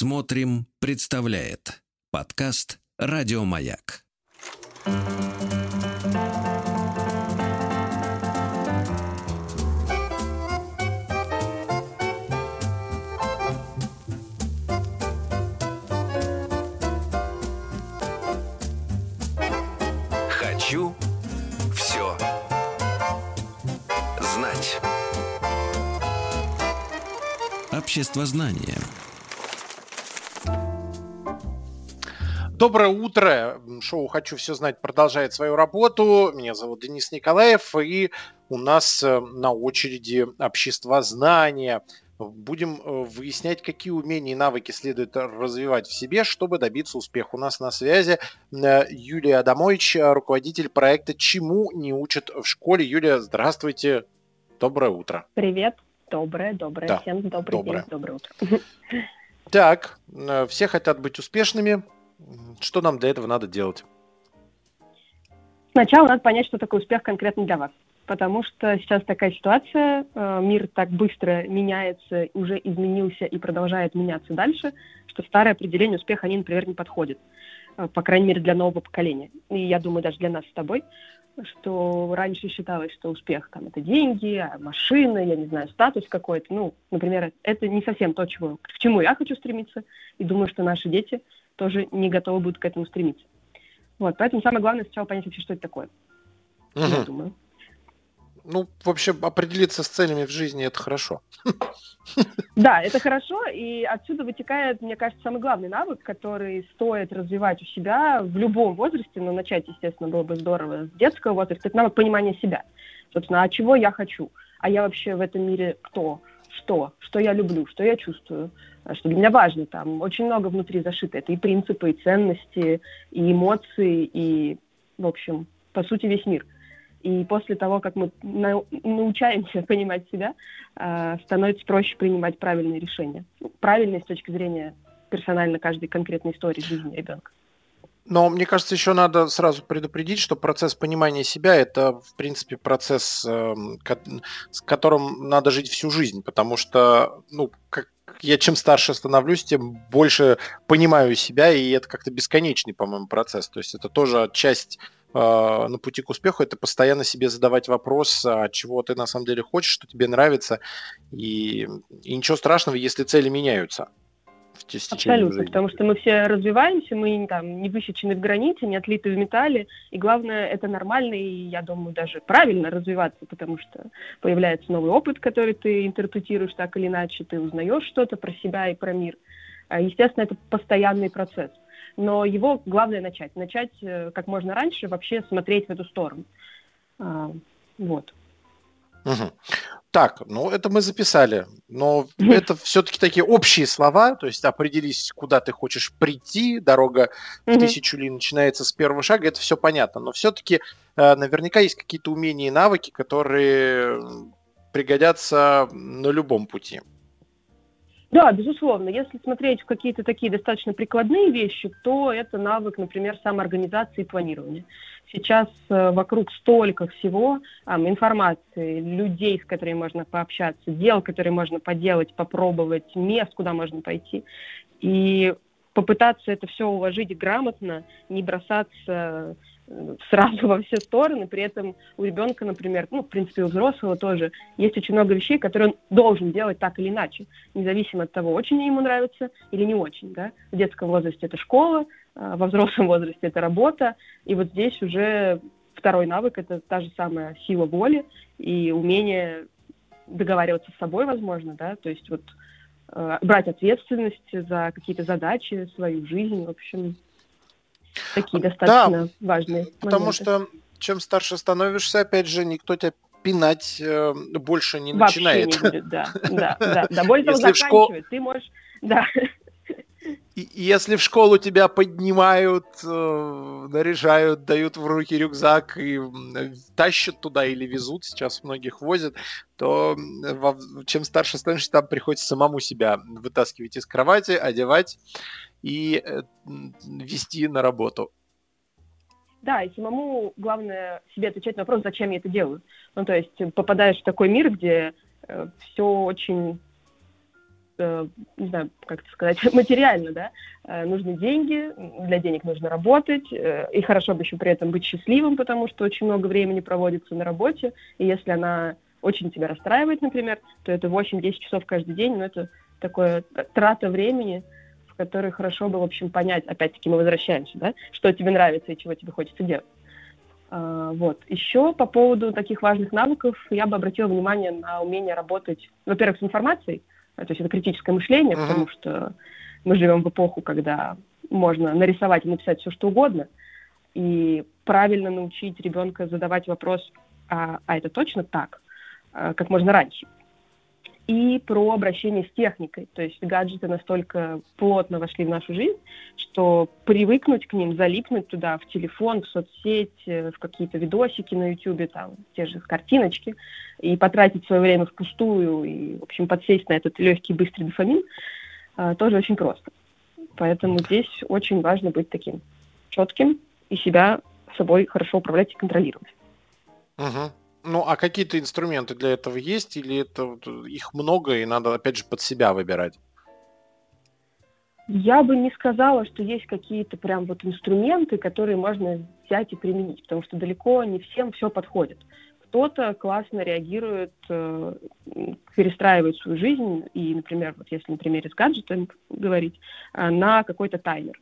Смотрим, представляет подкаст Радиомаяк. Хочу все знать. Общество знания. Доброе утро. Шоу «Хочу все знать» продолжает свою работу. Меня зовут Денис Николаев, и у нас э, на очереди общество знания. Будем э, выяснять, какие умения и навыки следует развивать в себе, чтобы добиться успеха. У нас на связи э, Юлия Адамович, руководитель проекта «Чему не учат в школе». Юлия, здравствуйте. Доброе утро. Привет. Доброе, доброе. Да. Всем добрый доброе. день, доброе утро. Так, все хотят быть успешными, что нам для этого надо делать? Сначала надо понять, что такое успех конкретно для вас. Потому что сейчас такая ситуация, э, мир так быстро меняется, уже изменился и продолжает меняться дальше, что старое определение успеха, они, например, не подходят. Э, по крайней мере, для нового поколения. И я думаю, даже для нас с тобой, что раньше считалось, что успех там это деньги, а машина, я не знаю, статус какой-то. Ну, например, это не совсем то, чего, к чему я хочу стремиться. И думаю, что наши дети тоже не готовы будут к этому стремиться. Вот, поэтому самое главное сначала понять вообще, что это такое. Угу. Я думаю. Ну, в общем, определиться с целями в жизни это хорошо. Да, это хорошо, и отсюда вытекает, мне кажется, самый главный навык, который стоит развивать у себя в любом возрасте, но начать, естественно, было бы здорово с детского возраста, это навык понимания себя. Собственно, а чего я хочу? А я вообще в этом мире кто? Что? Что я люблю? Что я чувствую? А что для меня важно. Там очень много внутри зашито. Это и принципы, и ценности, и эмоции, и, в общем, по сути, весь мир. И после того, как мы научаемся понимать себя, а, становится проще принимать правильные решения. Правильные с точки зрения персонально каждой конкретной истории жизни ребенка. Но мне кажется, еще надо сразу предупредить, что процесс понимания себя это, в принципе, процесс, эм, с которым надо жить всю жизнь, потому что, ну, как, я чем старше становлюсь, тем больше понимаю себя, и это как-то бесконечный, по-моему, процесс. То есть это тоже часть э, на пути к успеху, это постоянно себе задавать вопрос, а чего ты на самом деле хочешь, что тебе нравится, и, и ничего страшного, если цели меняются Абсолютно, потому что мы все развиваемся, мы там не высечены в граните, не отлиты в металле, и главное, это нормально, и я думаю, даже правильно развиваться, потому что появляется новый опыт, который ты интерпретируешь так или иначе, ты узнаешь что-то про себя и про мир. А, естественно, это постоянный процесс, но его главное начать, начать э, как можно раньше вообще смотреть в эту сторону. А, вот. Угу. Так, ну это мы записали, но это все-таки такие общие слова, то есть определись, куда ты хочешь прийти, дорога в тысячу ли начинается с первого шага, это все понятно, но все-таки э, наверняка есть какие-то умения и навыки, которые пригодятся на любом пути. Да, безусловно. Если смотреть в какие-то такие достаточно прикладные вещи, то это навык, например, самоорганизации и планирования. Сейчас э, вокруг столько всего, э, информации, людей, с которыми можно пообщаться, дел, которые можно поделать, попробовать, мест, куда можно пойти. И попытаться это все уложить грамотно, не бросаться сразу во все стороны, при этом у ребенка, например, ну, в принципе, у взрослого тоже есть очень много вещей, которые он должен делать так или иначе, независимо от того, очень ему нравится или не очень, да. В детском возрасте это школа, а, во взрослом возрасте это работа, и вот здесь уже второй навык — это та же самая сила воли и умение договариваться с собой, возможно, да, то есть вот э, брать ответственность за какие-то задачи, свою жизнь, в общем, такие достаточно да, важные. Потому моменты. что чем старше становишься, опять же, никто тебя пинать э, больше не Вообще начинает. не будет, да, да, да. Да, более того, заканчивает. Школ... Ты можешь, да. И, если в школу тебя поднимают, э, наряжают, дают в руки рюкзак и тащат туда или везут, сейчас многих возят, то во, чем старше становишься, там приходится самому себя вытаскивать из кровати, одевать и э, вести на работу. Да, и самому главное себе отвечать на вопрос, зачем я это делаю. Ну, то есть попадаешь в такой мир, где э, все очень э, не знаю, как это сказать, материально, да, э, нужны деньги, для денег нужно работать, э, и хорошо бы еще при этом быть счастливым, потому что очень много времени проводится на работе, и если она очень тебя расстраивает, например, то это 8-10 часов каждый день, но это такое трата времени, которой хорошо бы, в общем, понять, опять-таки мы возвращаемся, да, что тебе нравится и чего тебе хочется делать. А, вот. Еще по поводу таких важных навыков я бы обратила внимание на умение работать, во-первых, с информацией, то есть это критическое мышление, uh-huh. потому что мы живем в эпоху, когда можно нарисовать и написать все, что угодно, и правильно научить ребенка задавать вопрос, а, а это точно так, а, как можно раньше и про обращение с техникой. То есть гаджеты настолько плотно вошли в нашу жизнь, что привыкнуть к ним, залипнуть туда, в телефон, в соцсеть, э, в какие-то видосики на YouTube, там, те же картиночки, и потратить свое время впустую, и, в общем, подсесть на этот легкий, быстрый дофамин, э, тоже очень просто. Поэтому здесь очень важно быть таким четким и себя собой хорошо управлять и контролировать. Угу. Ну, а какие-то инструменты для этого есть, или это их много, и надо, опять же, под себя выбирать? Я бы не сказала, что есть какие-то прям вот инструменты, которые можно взять и применить, потому что далеко не всем все подходит. Кто-то классно реагирует, э, перестраивает свою жизнь, и, например, вот если на примере с гаджетом говорить, э, на какой-то таймер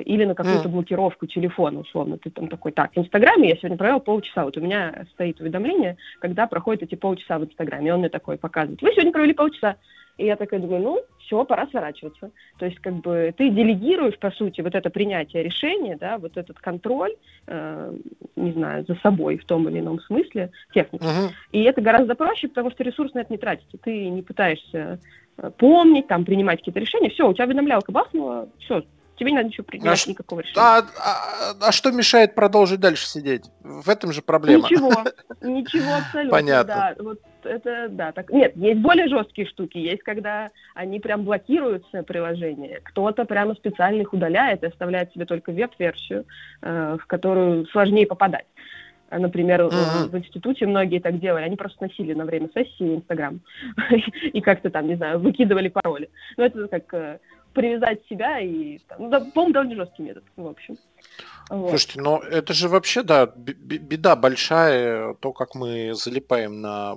или на какую-то блокировку телефона, условно. Ты там такой, так, в Инстаграме я сегодня провел полчаса, вот у меня стоит уведомление, когда проходят эти полчаса в Инстаграме, и он мне такой показывает, вы сегодня провели полчаса. И я такая думаю, ну, все, пора сворачиваться. То есть, как бы, ты делегируешь, по сути, вот это принятие решения, да, вот этот контроль, э, не знаю, за собой в том или ином смысле, техники. Uh-huh. И это гораздо проще, потому что ресурс на это не тратите. Ты не пытаешься э, помнить, там, принимать какие-то решения. Все, у тебя уведомлялка бахнула, все, Тебе не надо ничего принимать, а никакого решения. А, а, а что мешает продолжить дальше сидеть? В этом же проблема. Ничего, ничего абсолютно. Понятно. Да, вот это, да, так. Нет, есть более жесткие штуки. Есть, когда они прям блокируются приложение. Кто-то прямо специально их удаляет и оставляет себе только веб-версию, э, в которую сложнее попадать. Например, uh-huh. в институте многие так делали. Они просто носили на время сессии Инстаграм и как-то там, не знаю, выкидывали пароли. Но это как э, привязать себя и, ну, да, по-моему, довольно жесткий метод, в общем. Вот. Слушайте, ну это же вообще, да, беда большая, то, как мы залипаем на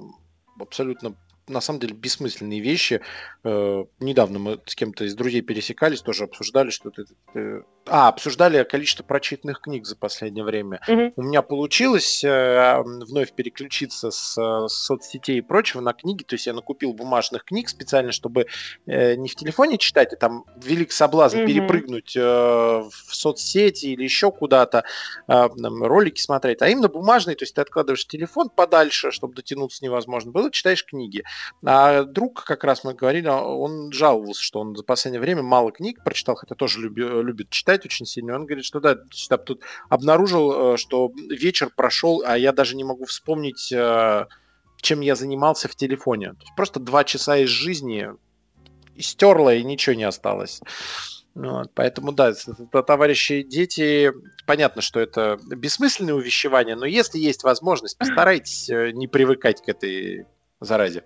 абсолютно на самом деле бессмысленные вещи. Э, недавно мы с кем-то из друзей пересекались, тоже обсуждали, что ты, ты а, обсуждали количество прочитанных книг за последнее время. Угу. У меня получилось э, вновь переключиться с, с соцсетей и прочего на книги. То есть я накупил бумажных книг специально, чтобы э, не в телефоне читать, а там велик соблазн угу. перепрыгнуть э, в соцсети или еще куда-то, э, ролики смотреть, а именно бумажные. То есть ты откладываешь телефон подальше, чтобы дотянуться невозможно было, читаешь книги. А друг, как раз мы говорили, он жаловался, что он за последнее время мало книг прочитал, хотя тоже люби, любит читать читать очень сильно. Он говорит, что да, тут обнаружил, э, что вечер прошел, а я даже не могу вспомнить, э, чем я занимался в телефоне. Просто два часа из жизни стерла и ничего не осталось. Вот, поэтому, да, товарищи дети, понятно, что это бессмысленное увещевание, но если есть возможность, постарайтесь э, не привыкать к этой заразе.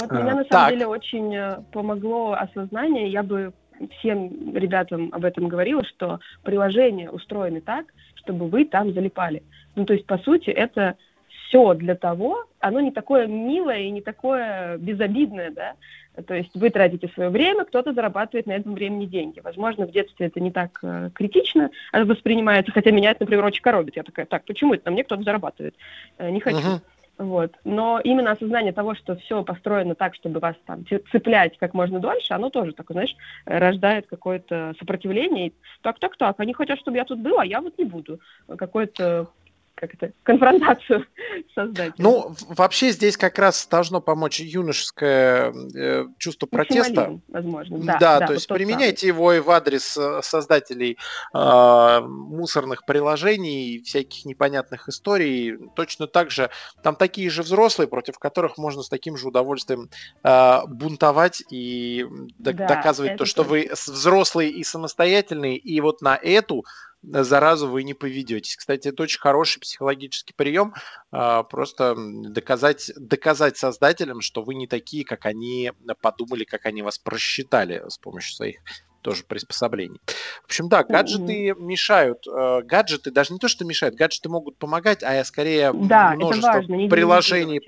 Вот а, меня на самом так. деле очень помогло осознание. Я бы всем ребятам об этом говорила, что приложения устроены так, чтобы вы там залипали. Ну, то есть, по сути, это все для того, оно не такое милое и не такое безобидное, да, то есть вы тратите свое время, кто-то зарабатывает на этом времени деньги. Возможно, в детстве это не так э, критично воспринимается, хотя меня это, например, очень коробит. Я такая, так, почему это на мне кто-то зарабатывает? Э, не хочу. Uh-huh. Вот. Но именно осознание того, что все построено так, чтобы вас там цеплять как можно дольше, оно тоже такое, знаешь, рождает какое-то сопротивление. Так, так, так, они хотят, чтобы я тут была, а я вот не буду. Какое-то как это, конфронтацию создать. Ну, вообще здесь как раз должно помочь юношеское э, чувство протеста. Возможно, да. Да, да то есть применяйте самый. его и в адрес э, создателей э, мусорных приложений, всяких непонятных историй. Точно так же, там такие же взрослые, против которых можно с таким же удовольствием э, бунтовать и да, доказывать то, что вы взрослые и самостоятельные, и вот на эту заразу вы не поведетесь. Кстати, это очень хороший психологический прием, а, просто доказать, доказать создателям, что вы не такие, как они подумали, как они вас просчитали с помощью своих тоже приспособлений. В общем, да, гаджеты mm-hmm. мешают. Э, гаджеты даже не то, что мешают, гаджеты могут помогать, а скорее да, множество важно, приложений.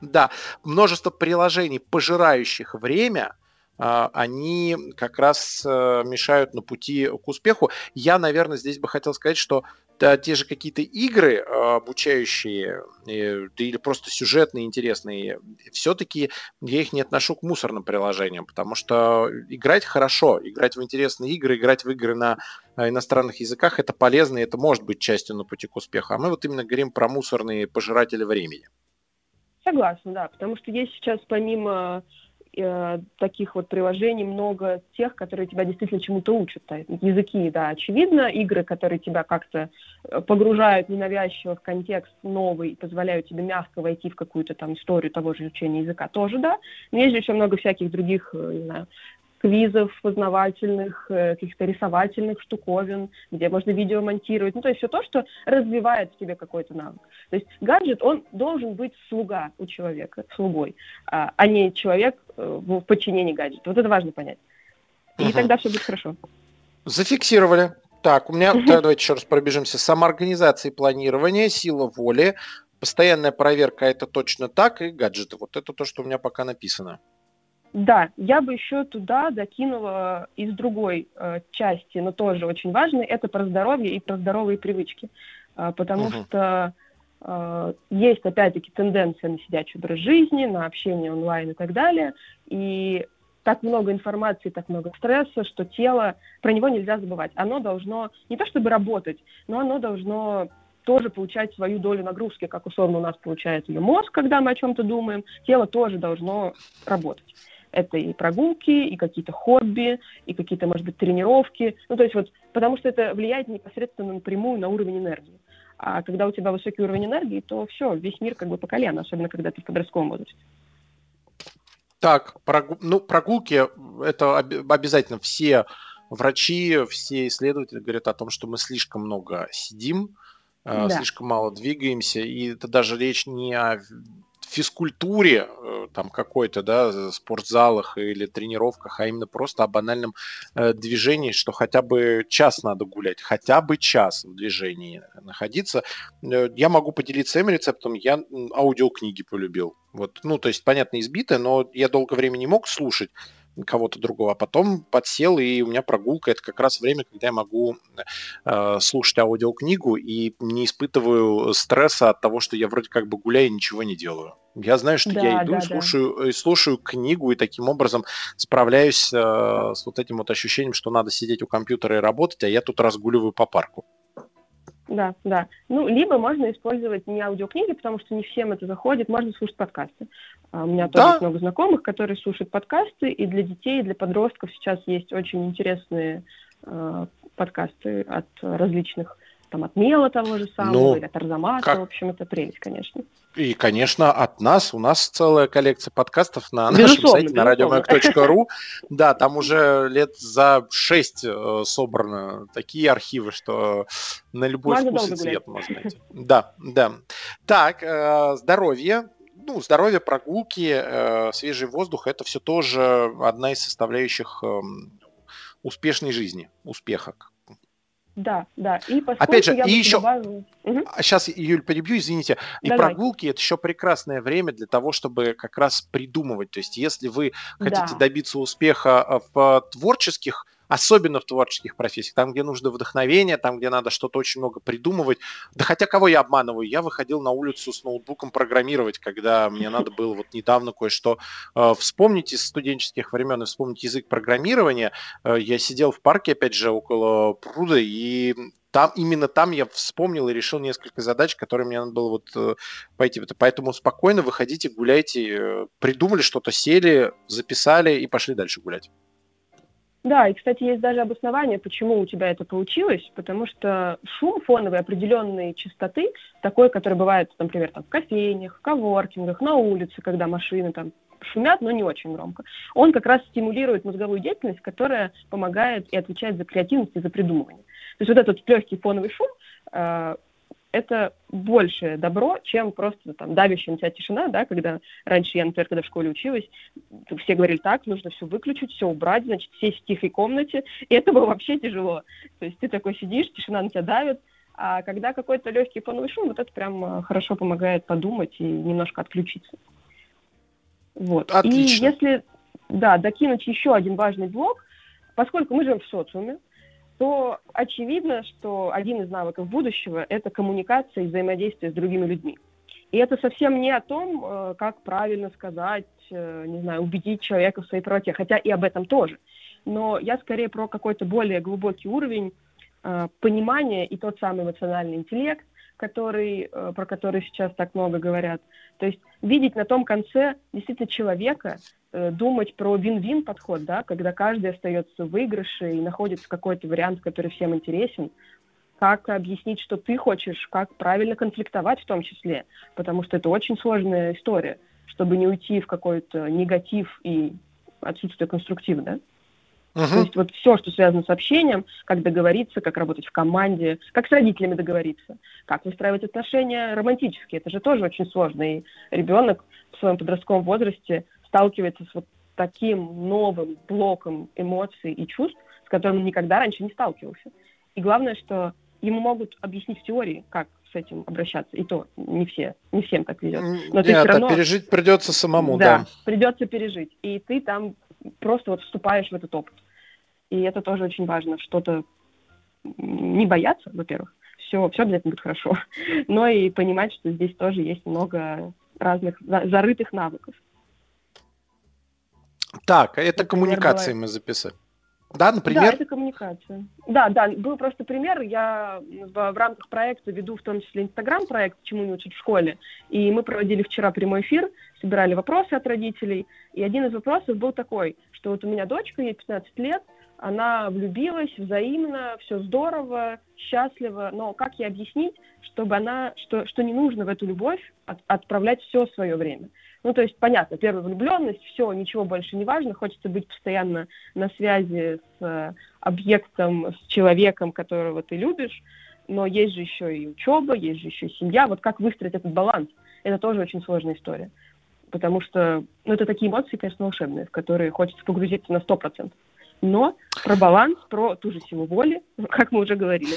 Да, множество приложений, пожирающих время, они как раз э, мешают на пути к успеху. Я, наверное, здесь бы хотел сказать, что да, те же какие-то игры э, обучающие или просто сюжетные, интересные, все-таки я их не отношу к мусорным приложениям, потому что играть хорошо, играть в интересные игры, играть в игры на э, иностранных языках, это полезно, и это может быть частью на пути к успеху. А мы вот именно говорим про мусорные пожиратели времени. Согласна, да, потому что есть сейчас помимо Э, таких вот приложений много тех, которые тебя действительно чему-то учат. Языки, да, очевидно, игры, которые тебя как-то э, погружают ненавязчиво в контекст новый, позволяют тебе мягко войти в какую-то там историю того же изучения языка, тоже, да. Но есть еще много всяких других, э, не знаю, квизов познавательных, э, каких-то рисовательных штуковин, где можно видео монтировать. Ну, то есть все то, что развивает в тебе какой-то навык. То есть гаджет, он должен быть слуга у человека, слугой, а, а не человек э, в подчинении гаджета. Вот это важно понять. И угу. тогда все будет хорошо. Зафиксировали. Так, у меня, давайте еще раз пробежимся. Самоорганизация и планирование, сила воли, постоянная проверка, это точно так, и гаджеты. Вот это то, что у меня пока написано. Да, я бы еще туда докинула из другой э, части, но тоже очень важной, это про здоровье и про здоровые привычки, э, потому угу. что э, есть опять-таки тенденция на сидячий образ жизни, на общение онлайн и так далее, и так много информации, так много стресса, что тело, про него нельзя забывать. Оно должно не то чтобы работать, но оно должно тоже получать свою долю нагрузки, как условно у нас получает ее мозг, когда мы о чем-то думаем, тело тоже должно работать. Это и прогулки, и какие-то хобби, и какие-то, может быть, тренировки. Ну, то есть вот, потому что это влияет непосредственно напрямую на уровень энергии. А когда у тебя высокий уровень энергии, то все, весь мир как бы по колено, особенно когда ты в подростковом возрасте. Так, прогу... ну, прогулки – это об... обязательно все врачи, все исследователи говорят о том, что мы слишком много сидим, э, да. слишком мало двигаемся, и это даже речь не о физкультуре, э, там какой-то, да, спортзалах или тренировках, а именно просто о банальном э, движении, что хотя бы час надо гулять, хотя бы час в движении находиться. Э, я могу поделиться своим рецептом, я аудиокниги полюбил. Вот, ну, то есть, понятно, избито, но я долгое время не мог слушать кого-то другого, а потом подсел, и у меня прогулка это как раз время, когда я могу э, слушать аудиокнигу и не испытываю стресса от того, что я вроде как бы гуляю и ничего не делаю. Я знаю, что да, я иду да, и слушаю, да. слушаю книгу, и таким образом справляюсь э, с вот этим вот ощущением, что надо сидеть у компьютера и работать, а я тут разгуливаю по парку. Да, да. Ну, либо можно использовать не аудиокниги, потому что не всем это заходит, можно слушать подкасты. А у меня тоже да. много знакомых, которые слушают подкасты, и для детей, и для подростков сейчас есть очень интересные э, подкасты от различных там от Мела того же самого, ну, или от Арзамаса, как... в общем, это прелесть, конечно. И, конечно, от нас, у нас целая коллекция подкастов на нашем сайте, на radiomac.ru. Да, там уже лет за шесть э, собраны такие архивы, что на любой можно вкус и цвет можно найти. Да, да. Так, э, здоровье, ну, здоровье, прогулки, э, свежий воздух – это все тоже одна из составляющих э, успешной жизни, успеха, да, да. И Опять же, и еще... Добавила... Угу. Сейчас, Юль, перебью, извините. И Давай. прогулки – это еще прекрасное время для того, чтобы как раз придумывать. То есть, если вы хотите да. добиться успеха э, в творческих особенно в творческих профессиях, там, где нужно вдохновение, там, где надо что-то очень много придумывать. Да хотя кого я обманываю? Я выходил на улицу с ноутбуком программировать, когда мне надо было вот недавно кое-что э, вспомнить из студенческих времен и вспомнить язык программирования. Э, я сидел в парке, опять же, около пруда, и там, именно там я вспомнил и решил несколько задач, которые мне надо было вот э, пойти. Поэтому спокойно выходите, гуляйте, э, придумали что-то, сели, записали и пошли дальше гулять. Да, и, кстати, есть даже обоснование, почему у тебя это получилось, потому что шум фоновой определенной частоты, такой, который бывает, например, там, в кофейнях, в коворкингах, на улице, когда машины там шумят, но не очень громко. Он как раз стимулирует мозговую деятельность, которая помогает и отвечает за креативность и за придумывание. То есть вот этот легкий фоновый шум э, это больше добро, чем просто там давящая на тебя тишина, да, когда раньше я, например, когда в школе училась, все говорили так, нужно все выключить, все убрать, значит, сесть в тихой комнате, и это было вообще тяжело. То есть ты такой сидишь, тишина на тебя давит, а когда какой-то легкий фоновый шум, вот это прям э, хорошо помогает подумать и немножко отключиться. Вот. Отлично. И если, да, докинуть еще один важный блок, поскольку мы живем в социуме, то очевидно, что один из навыков будущего – это коммуникация и взаимодействие с другими людьми. И это совсем не о том, э, как правильно сказать, э, не знаю, убедить человека в своей правоте, хотя и об этом тоже. Но я скорее про какой-то более глубокий уровень э, понимания и тот самый эмоциональный интеллект, который, про который сейчас так много говорят. То есть видеть на том конце действительно человека, Э, думать про вин-вин подход, да, когда каждый остается в выигрыше и находится какой-то вариант, который всем интересен, как объяснить, что ты хочешь, как правильно конфликтовать в том числе, потому что это очень сложная история, чтобы не уйти в какой-то негатив и отсутствие конструктива, да? Uh-huh. То есть вот все, что связано с общением, как договориться, как работать в команде, как с родителями договориться, как выстраивать отношения романтические, это же тоже очень сложно. И ребенок в своем подростковом возрасте сталкивается с вот таким новым блоком эмоций и чувств, с которым он никогда раньше не сталкивался. И главное, что ему могут объяснить в теории, как с этим обращаться. И то не все, не всем так везет. Но Нет, ты все равно... пережить придется самому, да. Да, придется пережить. И ты там просто вот вступаешь в этот опыт. И это тоже очень важно, что-то не бояться, во-первых, все, все обязательно будет хорошо, но и понимать, что здесь тоже есть много разных зарытых навыков. Так, это коммуникации мы записали. Да, например? Да, это коммуникация. Да, да, был просто пример. Я в, в рамках проекта веду в том числе Инстаграм-проект «Чему не учат в школе». И мы проводили вчера прямой эфир, собирали вопросы от родителей. И один из вопросов был такой, что вот у меня дочка, ей 15 лет, она влюбилась взаимно, все здорово, счастливо, но как ей объяснить, чтобы она, что, что не нужно в эту любовь от, отправлять все свое время? Ну, то есть, понятно, первая влюбленность, все, ничего больше не важно, хочется быть постоянно на связи с э, объектом, с человеком, которого ты любишь, но есть же еще и учеба, есть же еще и семья. Вот как выстроить этот баланс? Это тоже очень сложная история. Потому что, ну, это такие эмоции, конечно, волшебные, в которые хочется погрузиться на 100%. Но про баланс, про ту же силу воли, как мы уже говорили,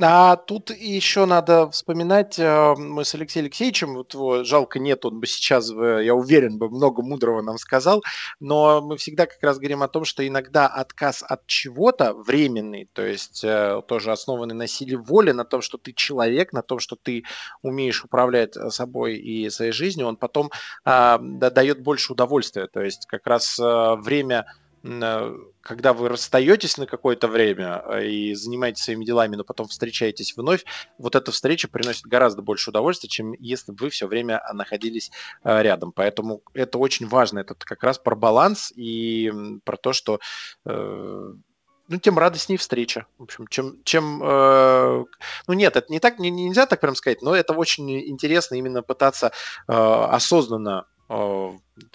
а тут еще надо вспоминать, э, мы с Алексеем Алексеевичем, вот его жалко нет, он бы сейчас, я уверен, бы много мудрого нам сказал, но мы всегда как раз говорим о том, что иногда отказ от чего-то временный, то есть э, тоже основанный на силе воли, на том, что ты человек, на том, что ты умеешь управлять э, собой и своей жизнью, он потом а, дает больше удовольствия, то есть как раз время когда вы расстаетесь на какое-то время э, и занимаетесь своими делами, но потом встречаетесь вновь, вот эта встреча приносит гораздо больше удовольствия, чем если бы вы все время находились э, рядом. Поэтому это очень важно. Это как раз про баланс и про то, что ну, тем радостнее встреча. В общем, чем, чем э, ну нет, это не так, не, нельзя так прям сказать, но это очень интересно именно пытаться э, осознанно Э,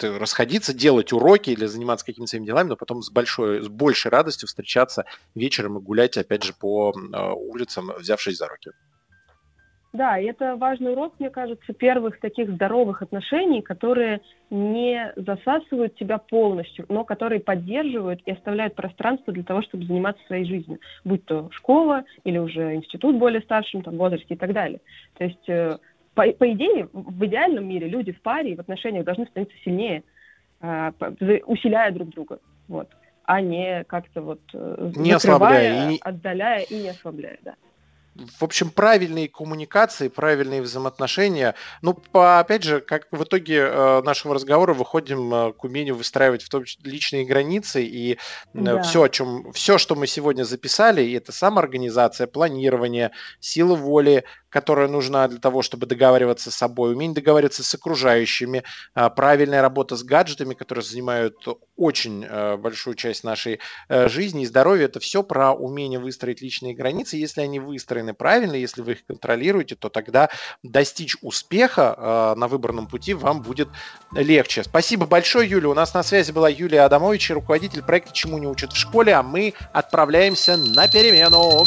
расходиться, делать уроки или заниматься какими-то своими делами, но потом с большой, с большей радостью встречаться вечером и гулять, опять же, по э, улицам, взявшись за руки. Да, и это важный урок, мне кажется, первых таких здоровых отношений, которые не засасывают тебя полностью, но которые поддерживают и оставляют пространство для того, чтобы заниматься своей жизнью, будь то школа или уже институт более старшим там, возрасте и так далее. То есть э, по, по идее, в идеальном мире люди в паре и в отношениях должны становиться сильнее, э, усиляя друг друга, вот, а не как-то вот э, не ослабляя, и... отдаляя и не ослабляя, да в общем, правильные коммуникации, правильные взаимоотношения. Ну, по, опять же, как в итоге э, нашего разговора выходим э, к умению выстраивать в том числе личные границы и да. все, о чем, все, что мы сегодня записали, и это самоорганизация, планирование, сила воли, которая нужна для того, чтобы договариваться с собой, умение договариваться с окружающими, а, правильная работа с гаджетами, которые занимают очень э, большую часть нашей э, жизни и здоровья. Это все про умение выстроить личные границы. Если они выстроены правильно, если вы их контролируете, то тогда достичь успеха э, на выбранном пути вам будет легче. Спасибо большое, Юля. У нас на связи была Юлия Адамович, руководитель проекта «Чему не учат в школе», а мы отправляемся на перемену.